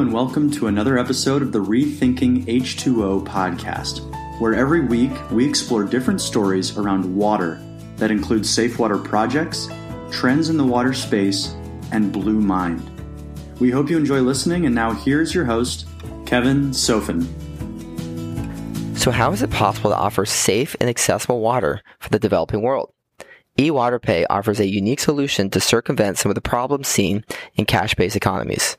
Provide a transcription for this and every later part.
and welcome to another episode of the Rethinking H2O podcast, where every week we explore different stories around water that include safe water projects, trends in the water space, and Blue Mind. We hope you enjoy listening, and now here's your host, Kevin Sofin. So, how is it possible to offer safe and accessible water for the developing world? eWaterPay offers a unique solution to circumvent some of the problems seen in cash-based economies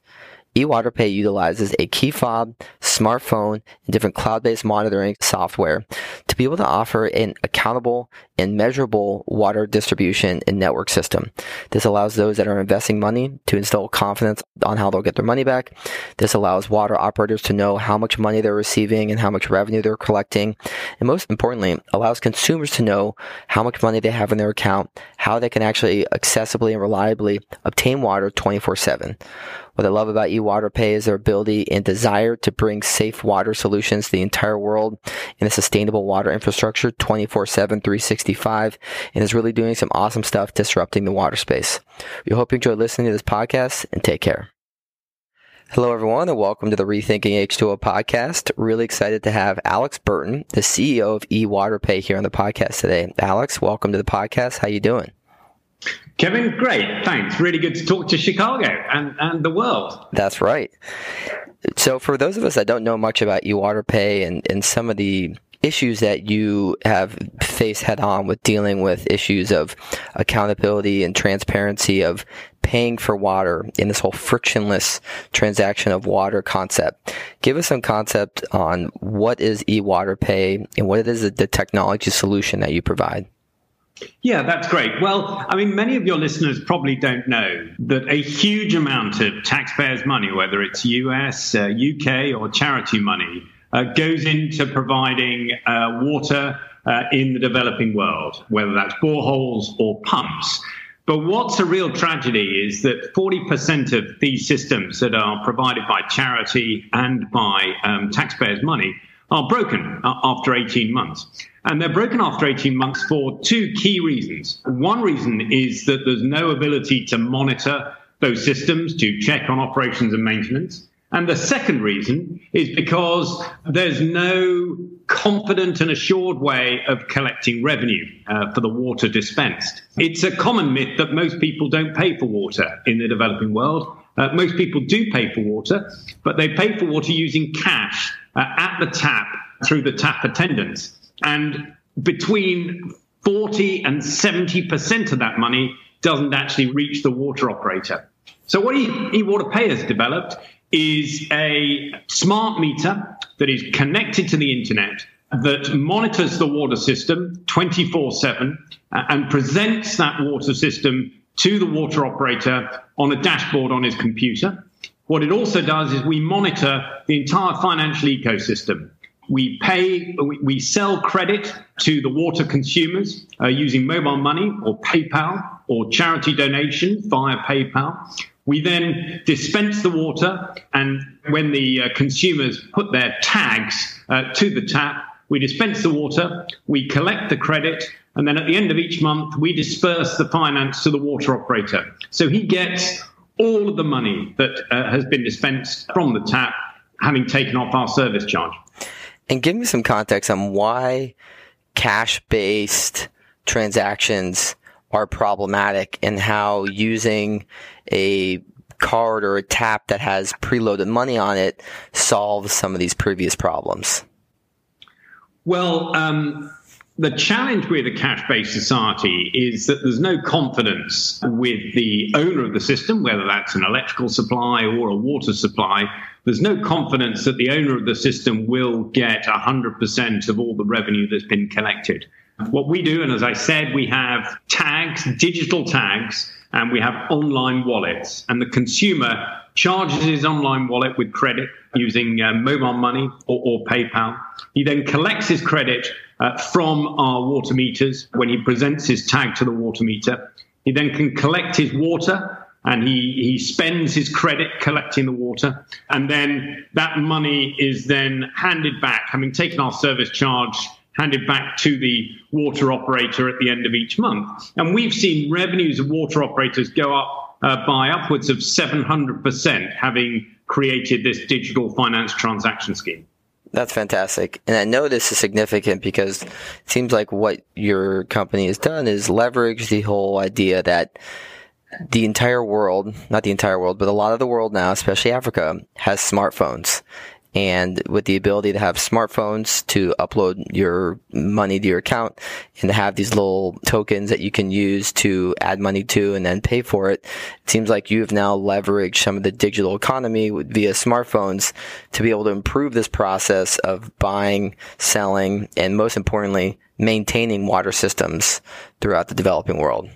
eWaterPay utilizes a key fob, smartphone, and different cloud-based monitoring software to be able to offer an accountable and measurable water distribution and network system. This allows those that are investing money to instill confidence on how they'll get their money back. This allows water operators to know how much money they're receiving and how much revenue they're collecting. And most importantly, allows consumers to know how much money they have in their account, how they can actually accessibly and reliably obtain water 24 7. What I love about eWaterPay is their ability and desire to bring safe water solutions to the entire world in a sustainable water infrastructure 24 7, 365, and is really doing some awesome stuff disrupting the water space. We hope you enjoy listening to this podcast and take care. Hello, everyone, and welcome to the Rethinking H2O podcast. Really excited to have Alex Burton, the CEO of eWaterPay, here on the podcast today. Alex, welcome to the podcast. How you doing? Kevin, great. Thanks. Really good to talk to Chicago and, and the world. That's right. So, for those of us that don't know much about eWaterPay and, and some of the issues that you have faced head on with dealing with issues of accountability and transparency of paying for water in this whole frictionless transaction of water concept. Give us some concept on what is eWaterPay and what is the technology solution that you provide. Yeah, that's great. Well, I mean, many of your listeners probably don't know that a huge amount of taxpayers' money, whether it's US, uh, UK, or charity money, uh, goes into providing uh, water uh, in the developing world, whether that's boreholes or pumps. But what's a real tragedy is that 40% of these systems that are provided by charity and by um, taxpayers' money are broken uh, after 18 months. And they're broken after 18 months for two key reasons. One reason is that there's no ability to monitor those systems to check on operations and maintenance. And the second reason is because there's no confident and assured way of collecting revenue uh, for the water dispensed. It's a common myth that most people don't pay for water in the developing world. Uh, most people do pay for water, but they pay for water using cash uh, at the tap through the tap attendants. And between 40 and 70% of that money doesn't actually reach the water operator. So what eWaterPay has developed is a smart meter that is connected to the internet that monitors the water system 24 7 uh, and presents that water system to the water operator on a dashboard on his computer. What it also does is we monitor the entire financial ecosystem. We pay, we, sell credit to the water consumers uh, using mobile money or PayPal or charity donation via PayPal. We then dispense the water, and when the uh, consumers put their tags uh, to the tap, we dispense the water, we collect the credit, and then at the end of each month, we disperse the finance to the water operator. So he gets all of the money that uh, has been dispensed from the tap, having taken off our service charge. And give me some context on why cash based transactions are problematic and how using a card or a tap that has preloaded money on it solves some of these previous problems? Well, um, the challenge with a cash based society is that there's no confidence with the owner of the system, whether that's an electrical supply or a water supply. There's no confidence that the owner of the system will get 100% of all the revenue that's been collected. What we do, and as I said, we have tags, digital tags, and we have online wallets. And the consumer charges his online wallet with credit using uh, mobile money or, or, PayPal. He then collects his credit uh, from our water meters when he presents his tag to the water meter. He then can collect his water and he, he spends his credit collecting the water. And then that money is then handed back, having taken our service charge handed back to the water operator at the end of each month. And we've seen revenues of water operators go up uh, by upwards of 700%, having created this digital finance transaction scheme. That's fantastic. And I know this is significant because it seems like what your company has done is leverage the whole idea that the entire world, not the entire world, but a lot of the world now, especially Africa, has smartphones and with the ability to have smartphones to upload your money to your account and to have these little tokens that you can use to add money to and then pay for it, it seems like you have now leveraged some of the digital economy via smartphones to be able to improve this process of buying, selling, and most importantly, maintaining water systems throughout the developing world.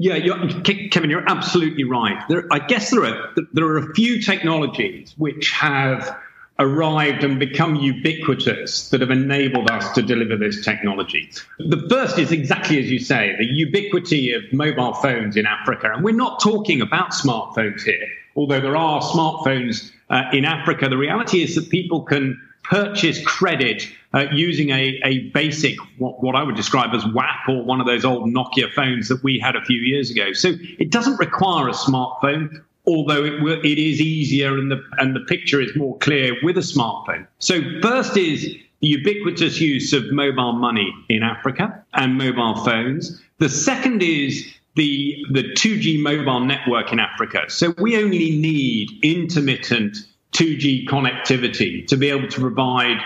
Yeah, you're, Kevin, you're absolutely right. There, I guess there are there are a few technologies which have arrived and become ubiquitous that have enabled us to deliver this technology. The first is exactly as you say, the ubiquity of mobile phones in Africa. And we're not talking about smartphones here, although there are smartphones uh, in Africa. The reality is that people can purchase credit uh, using a, a basic, what, what I would describe as WAP or one of those old Nokia phones that we had a few years ago. So it doesn't require a smartphone although it, it is easier and the, and the picture is more clear with a smartphone. So, first is the ubiquitous use of mobile money in Africa and mobile phones. The second is the, the 2G mobile network in Africa. So, we only need intermittent 2G connectivity to be able to provide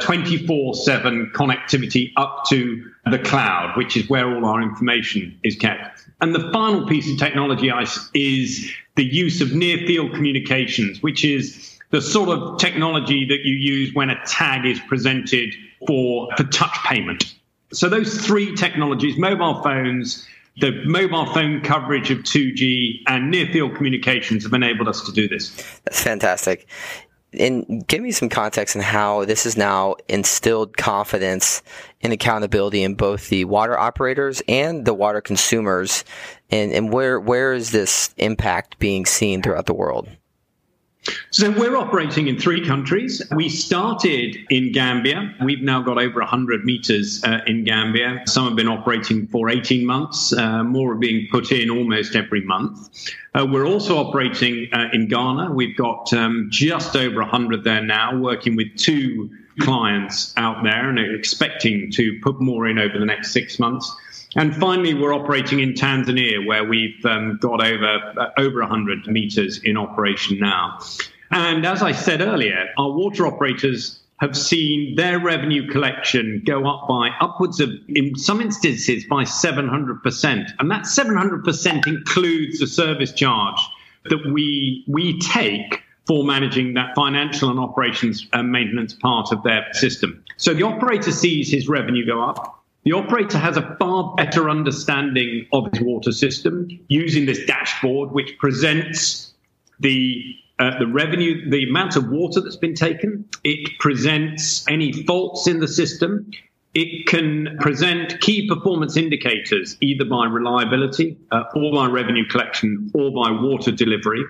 24 uh, 7 connectivity up to the cloud, which is where all our information is kept. And the final piece of technology is the use of near field communications, which is the sort of technology that you use when a tag is presented for, for touch payment. So those three technologies, mobile phones, the mobile phone coverage of 2G and near field communications have enabled us to do this. That's fantastic. And give me some context on how this has now instilled confidence and accountability in both the water operators and the water consumers, and, and where where is this impact being seen throughout the world? So we're operating in three countries. We started in Gambia. We've now got over 100 meters uh, in Gambia. Some have been operating for 18 months. Uh, more are being put in almost every month. Uh, we're also operating uh, in Ghana. We've got um, just over 100 there now, working with two clients out there and expecting to put more in over the next six months. And finally, we're operating in Tanzania, where we've um, got over uh, over 100 meters in operation now. And as I said earlier, our water operators have seen their revenue collection go up by upwards of, in some instances, by 700%. And that 700% includes the service charge that we, we take for managing that financial and operations and maintenance part of their system. So the operator sees his revenue go up. The operator has a far better understanding of his water system using this dashboard, which presents the uh, the revenue, the amount of water that's been taken. It presents any faults in the system. It can present key performance indicators either by reliability uh, or by revenue collection or by water delivery.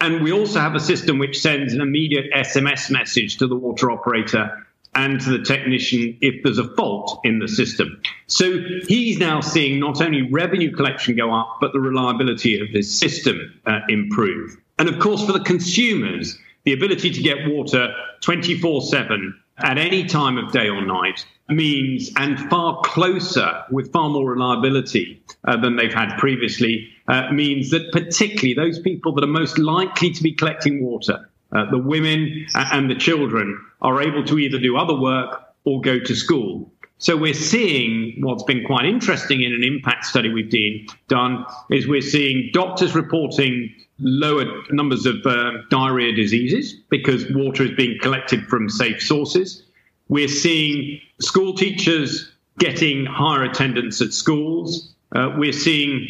And we also have a system which sends an immediate SMS message to the water operator and to the technician if there's a fault in the system. So he's now seeing not only revenue collection go up, but the reliability of his system uh, improve. And of course, for the consumers, the ability to get water 24 7 at any time of day or night means, and far closer with far more reliability uh, than they've had previously, uh, means that particularly those people that are most likely to be collecting water uh, the women and the children are able to either do other work or go to school. So we're seeing what's been quite interesting in an impact study we've done is we're seeing doctors reporting lower numbers of uh, diarrhea diseases because water is being collected from safe sources. We're seeing school teachers getting higher attendance at schools. Uh, we're seeing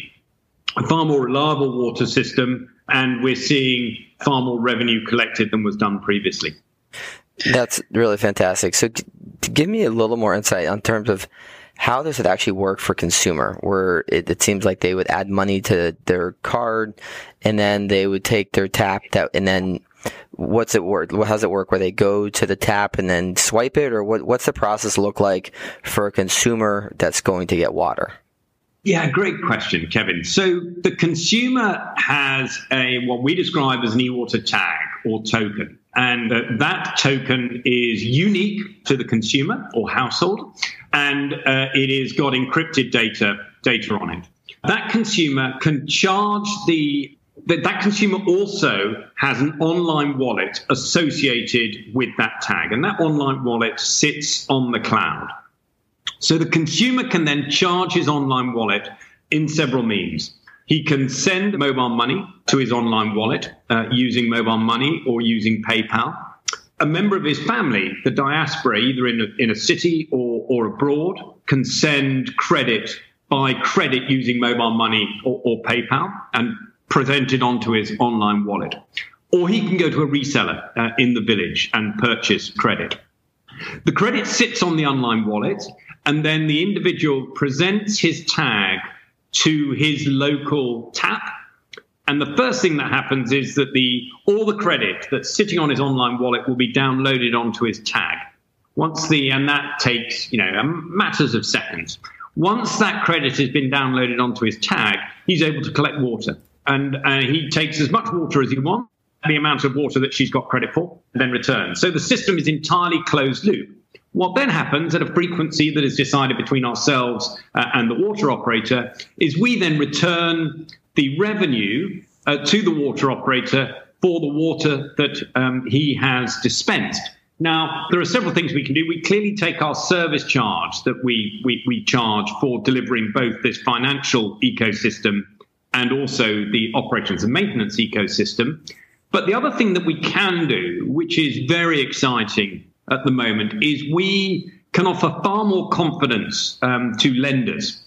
a far more reliable water system and we're seeing far more revenue collected than was done previously. That's really fantastic. So, give me a little more insight on terms of how does it actually work for consumer where it, it, seems like they would add money to their card and then they would take their tap that and then what's it work how does it work where they go to the tap and then swipe it or what, what's the process look like for a consumer that's going to get water yeah, great question, Kevin. So the consumer has a what we describe as an e-water tag, or token. And uh, that token is unique to the consumer or household, and uh, it has got encrypted data data on it. That consumer can charge the that, that consumer also has an online wallet associated with that tag, and that online wallet sits on the cloud. So the consumer can then charge his online wallet in several means. He can send mobile money to his online wallet uh, using mobile money or using PayPal. A member of his family, the diaspora, either in a, in a city or, or abroad, can send credit by credit using mobile money or, or PayPal and present it onto his online wallet. Or he can go to a reseller uh, in the village and purchase credit. The credit sits on the online wallet, and then the individual presents his tag to his local tap. And the first thing that happens is that the all the credit that's sitting on his online wallet will be downloaded onto his tag. Once the and that takes you know matters of seconds. Once that credit has been downloaded onto his tag, he's able to collect water, and uh, he takes as much water as he wants, the amount of water that she's got credit for, and then returns. So the system is entirely closed loop. What then happens at a frequency that is decided between ourselves uh, and the water operator is we then return the revenue uh, to the water operator for the water that um, he has dispensed. Now, there are several things we can do. We clearly take our service charge that we, we, we charge for delivering both this financial ecosystem and also the operations and maintenance ecosystem. But the other thing that we can do, which is very exciting at the moment is we can offer far more confidence um, to lenders.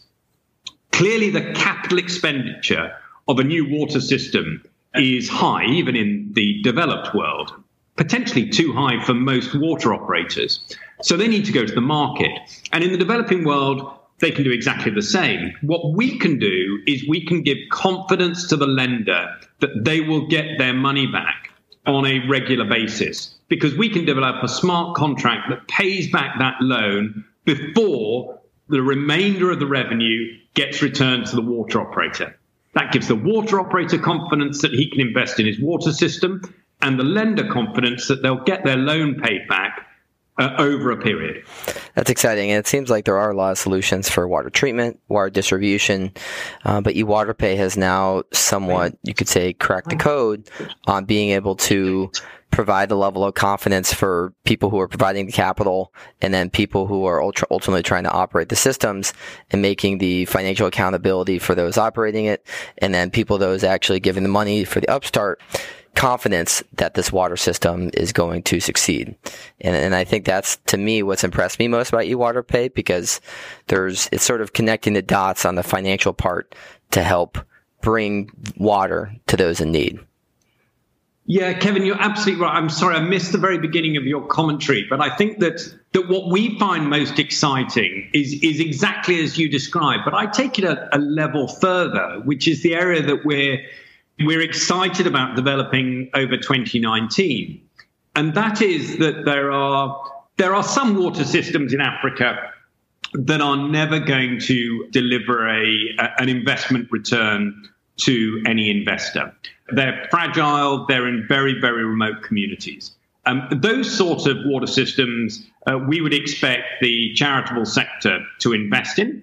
Clearly, the capital expenditure of a new water system is high, even in the developed world, potentially too high for most water operators. So they need to go to the market. And in the developing world, they can do exactly the same. What we can do is we can give confidence to the lender that they will get their money back on a regular basis because we can develop a smart contract that pays back that loan before the remainder of the revenue gets returned to the water operator. That gives the water operator confidence that he can invest in his water system and the lender confidence that they'll get their loan paid back uh, over a period. That's exciting. And it seems like there are a lot of solutions for water treatment, water distribution, uh, but eWaterPay has now somewhat, you could say, cracked the code on being able to provide the level of confidence for people who are providing the capital and then people who are ultra, ultimately trying to operate the systems and making the financial accountability for those operating it and then people those actually giving the money for the upstart confidence that this water system is going to succeed. And, and I think that's to me what's impressed me most about eWaterPay because there's, it's sort of connecting the dots on the financial part to help bring water to those in need. Yeah, Kevin, you're absolutely right. I'm sorry, I missed the very beginning of your commentary, but I think that that what we find most exciting is is exactly as you described. But I take it a, a level further, which is the area that we're we're excited about developing over 2019, and that is that there are there are some water systems in Africa that are never going to deliver a, a an investment return to any investor. They're fragile, they're in very, very remote communities. Um, those sort of water systems, uh, we would expect the charitable sector to invest in,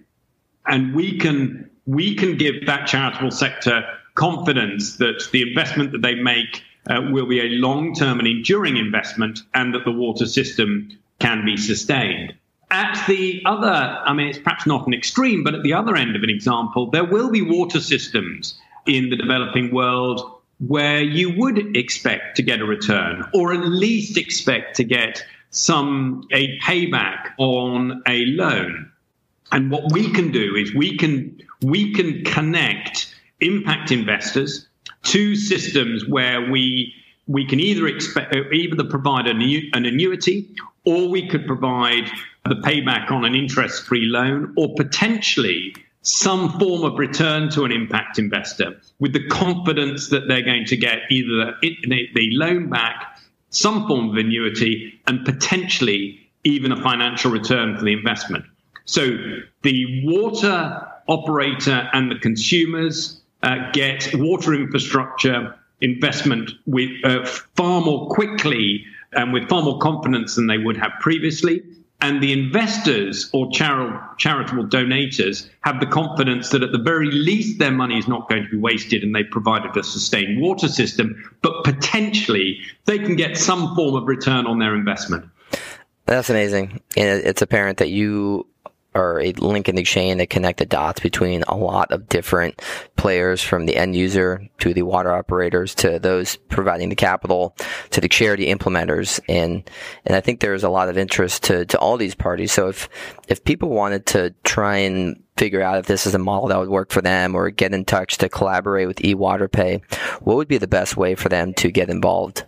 and we can we can give that charitable sector confidence that the investment that they make uh, will be a long-term and enduring investment, and that the water system can be sustained. At the other, I mean, it's perhaps not an extreme, but at the other end of an example, there will be water systems in the developing world where you would expect to get a return, or at least expect to get some a payback on a loan. And what we can do is we can we can connect impact investors to systems where we we can either expect uh, either provide an, an annuity or we could provide the payback on an interest free loan or potentially some form of return to an impact investor with the confidence that they're going to get either the, the loan back, some form of annuity, and potentially even a financial return for the investment. So the water operator and the consumers uh, get water infrastructure investment with uh, far more quickly and with far more confidence than they would have previously. And the investors or char- charitable donators have the confidence that at the very least their money is not going to be wasted and they've provided a sustained water system, but potentially they can get some form of return on their investment. That's amazing. And it's apparent that you or a link in the chain that connect the dots between a lot of different players from the end user to the water operators to those providing the capital to the charity implementers. And and I think there's a lot of interest to to all these parties. So if if people wanted to try and figure out if this is a model that would work for them or get in touch to collaborate with eWaterPay what would be the best way for them to get involved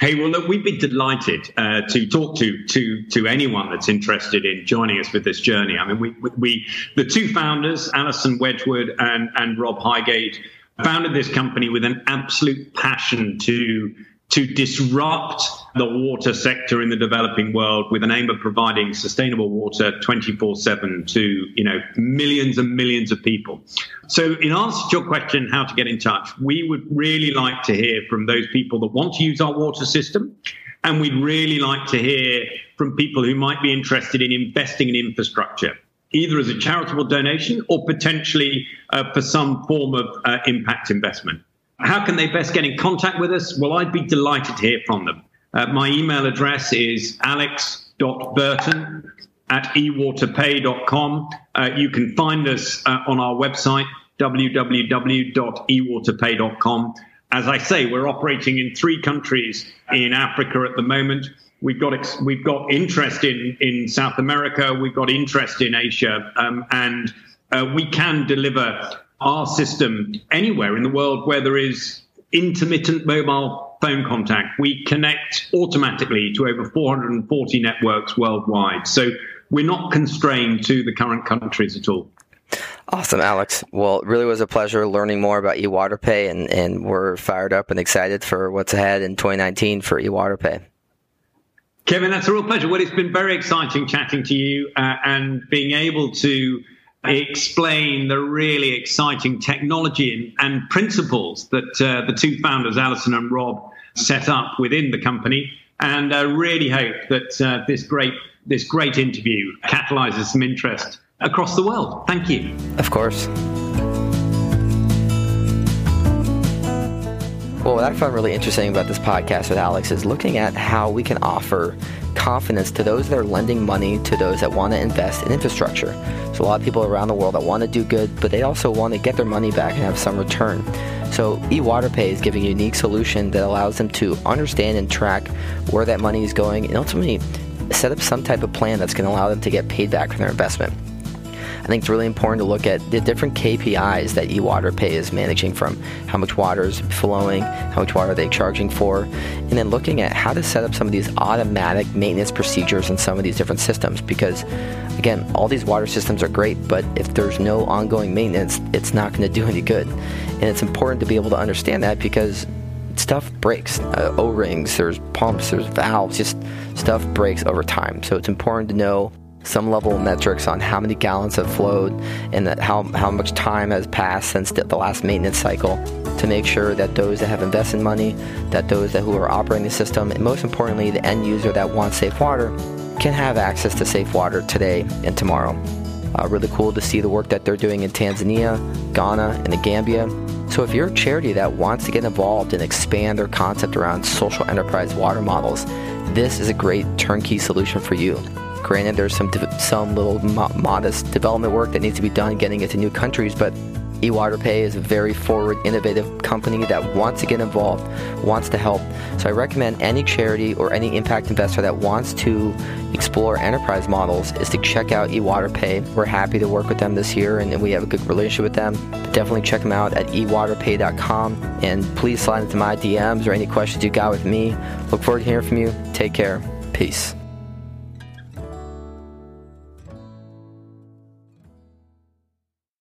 Hey, well, look, we'd be delighted uh, to talk to to to anyone that's interested in joining us with this journey. I mean, we we the two founders, Alison Wedgwood and and Rob Hygate, founded this company with an absolute passion to to disrupt the water sector in the developing world with an aim of providing sustainable water 24/7 to you know millions and millions of people. So in answer to your question how to get in touch, we would really like to hear from those people that want to use our water system and we'd really like to hear from people who might be interested in investing in infrastructure either as a charitable donation or potentially uh, for some form of uh, impact investment. How can they best get in contact with us? Well, I'd be delighted to hear from them. Uh, my email address is alex.burton at ewaterpay.com. Uh, you can find us uh, on our website, www.ewaterpay.com. As I say, we're operating in three countries in Africa at the moment. We've got ex- we've got interest in in South America. We've got interest in Asia, um, and uh, we can deliver our system anywhere in the world where there is intermittent mobile phone contact. We connect automatically to over 440 networks worldwide. So we're not constrained to the current countries at all. Awesome, Alex. Well, it really was a pleasure learning more about eWaterPay, and, and we're fired up and excited for what's ahead in 2019 for eWaterPay. Kevin, that's a real pleasure. Well, it's been very exciting chatting to you uh, and being able to explain the really exciting technology and, principles that uh, the two founders, Alison and Rob, set up within the company. And I really hope that uh, this great this great interview catalyzes some interest across the world. Thank you. Of course. Well, what I found really interesting about this podcast with Alex is looking at how we can offer confidence to those that are lending money to those that want to invest in infrastructure. So, a lot of people around the world that want to do good, but they also want to get their money back and have some return. So, eWaterPay is giving a unique solution that allows them to understand and track where that money is going and ultimately set up some type of plan that's going to allow them to get paid back for their investment. I think it's really important to look at the different KPIs that eWaterPay is managing from how much water is flowing, how much water are they charging for, and then looking at how to set up some of these automatic maintenance procedures in some of these different systems because again, all these water systems are great, but if there's no ongoing maintenance, it's not going to do any good. And it's important to be able to understand that because stuff breaks. Uh, O-rings, there's pumps, there's valves, just stuff breaks over time. So it's important to know some level of metrics on how many gallons have flowed and that how, how much time has passed since the, the last maintenance cycle to make sure that those that have invested money, that those that who are operating the system, and most importantly, the end user that wants safe water can have access to safe water today and tomorrow. Uh, really cool to see the work that they're doing in Tanzania, Ghana, and the Gambia. So if you're a charity that wants to get involved and expand their concept around social enterprise water models, this is a great turnkey solution for you. Granted, there's some some little mo- modest development work that needs to be done getting it to new countries, but eWaterPay is a very forward, innovative company that wants to get involved, wants to help. So I recommend any charity or any impact investor that wants to explore enterprise models is to check out eWaterPay. We're happy to work with them this year and we have a good relationship with them. Definitely check them out at ewaterpay.com and please slide into my DMs or any questions you got with me. Look forward to hearing from you. Take care. Peace.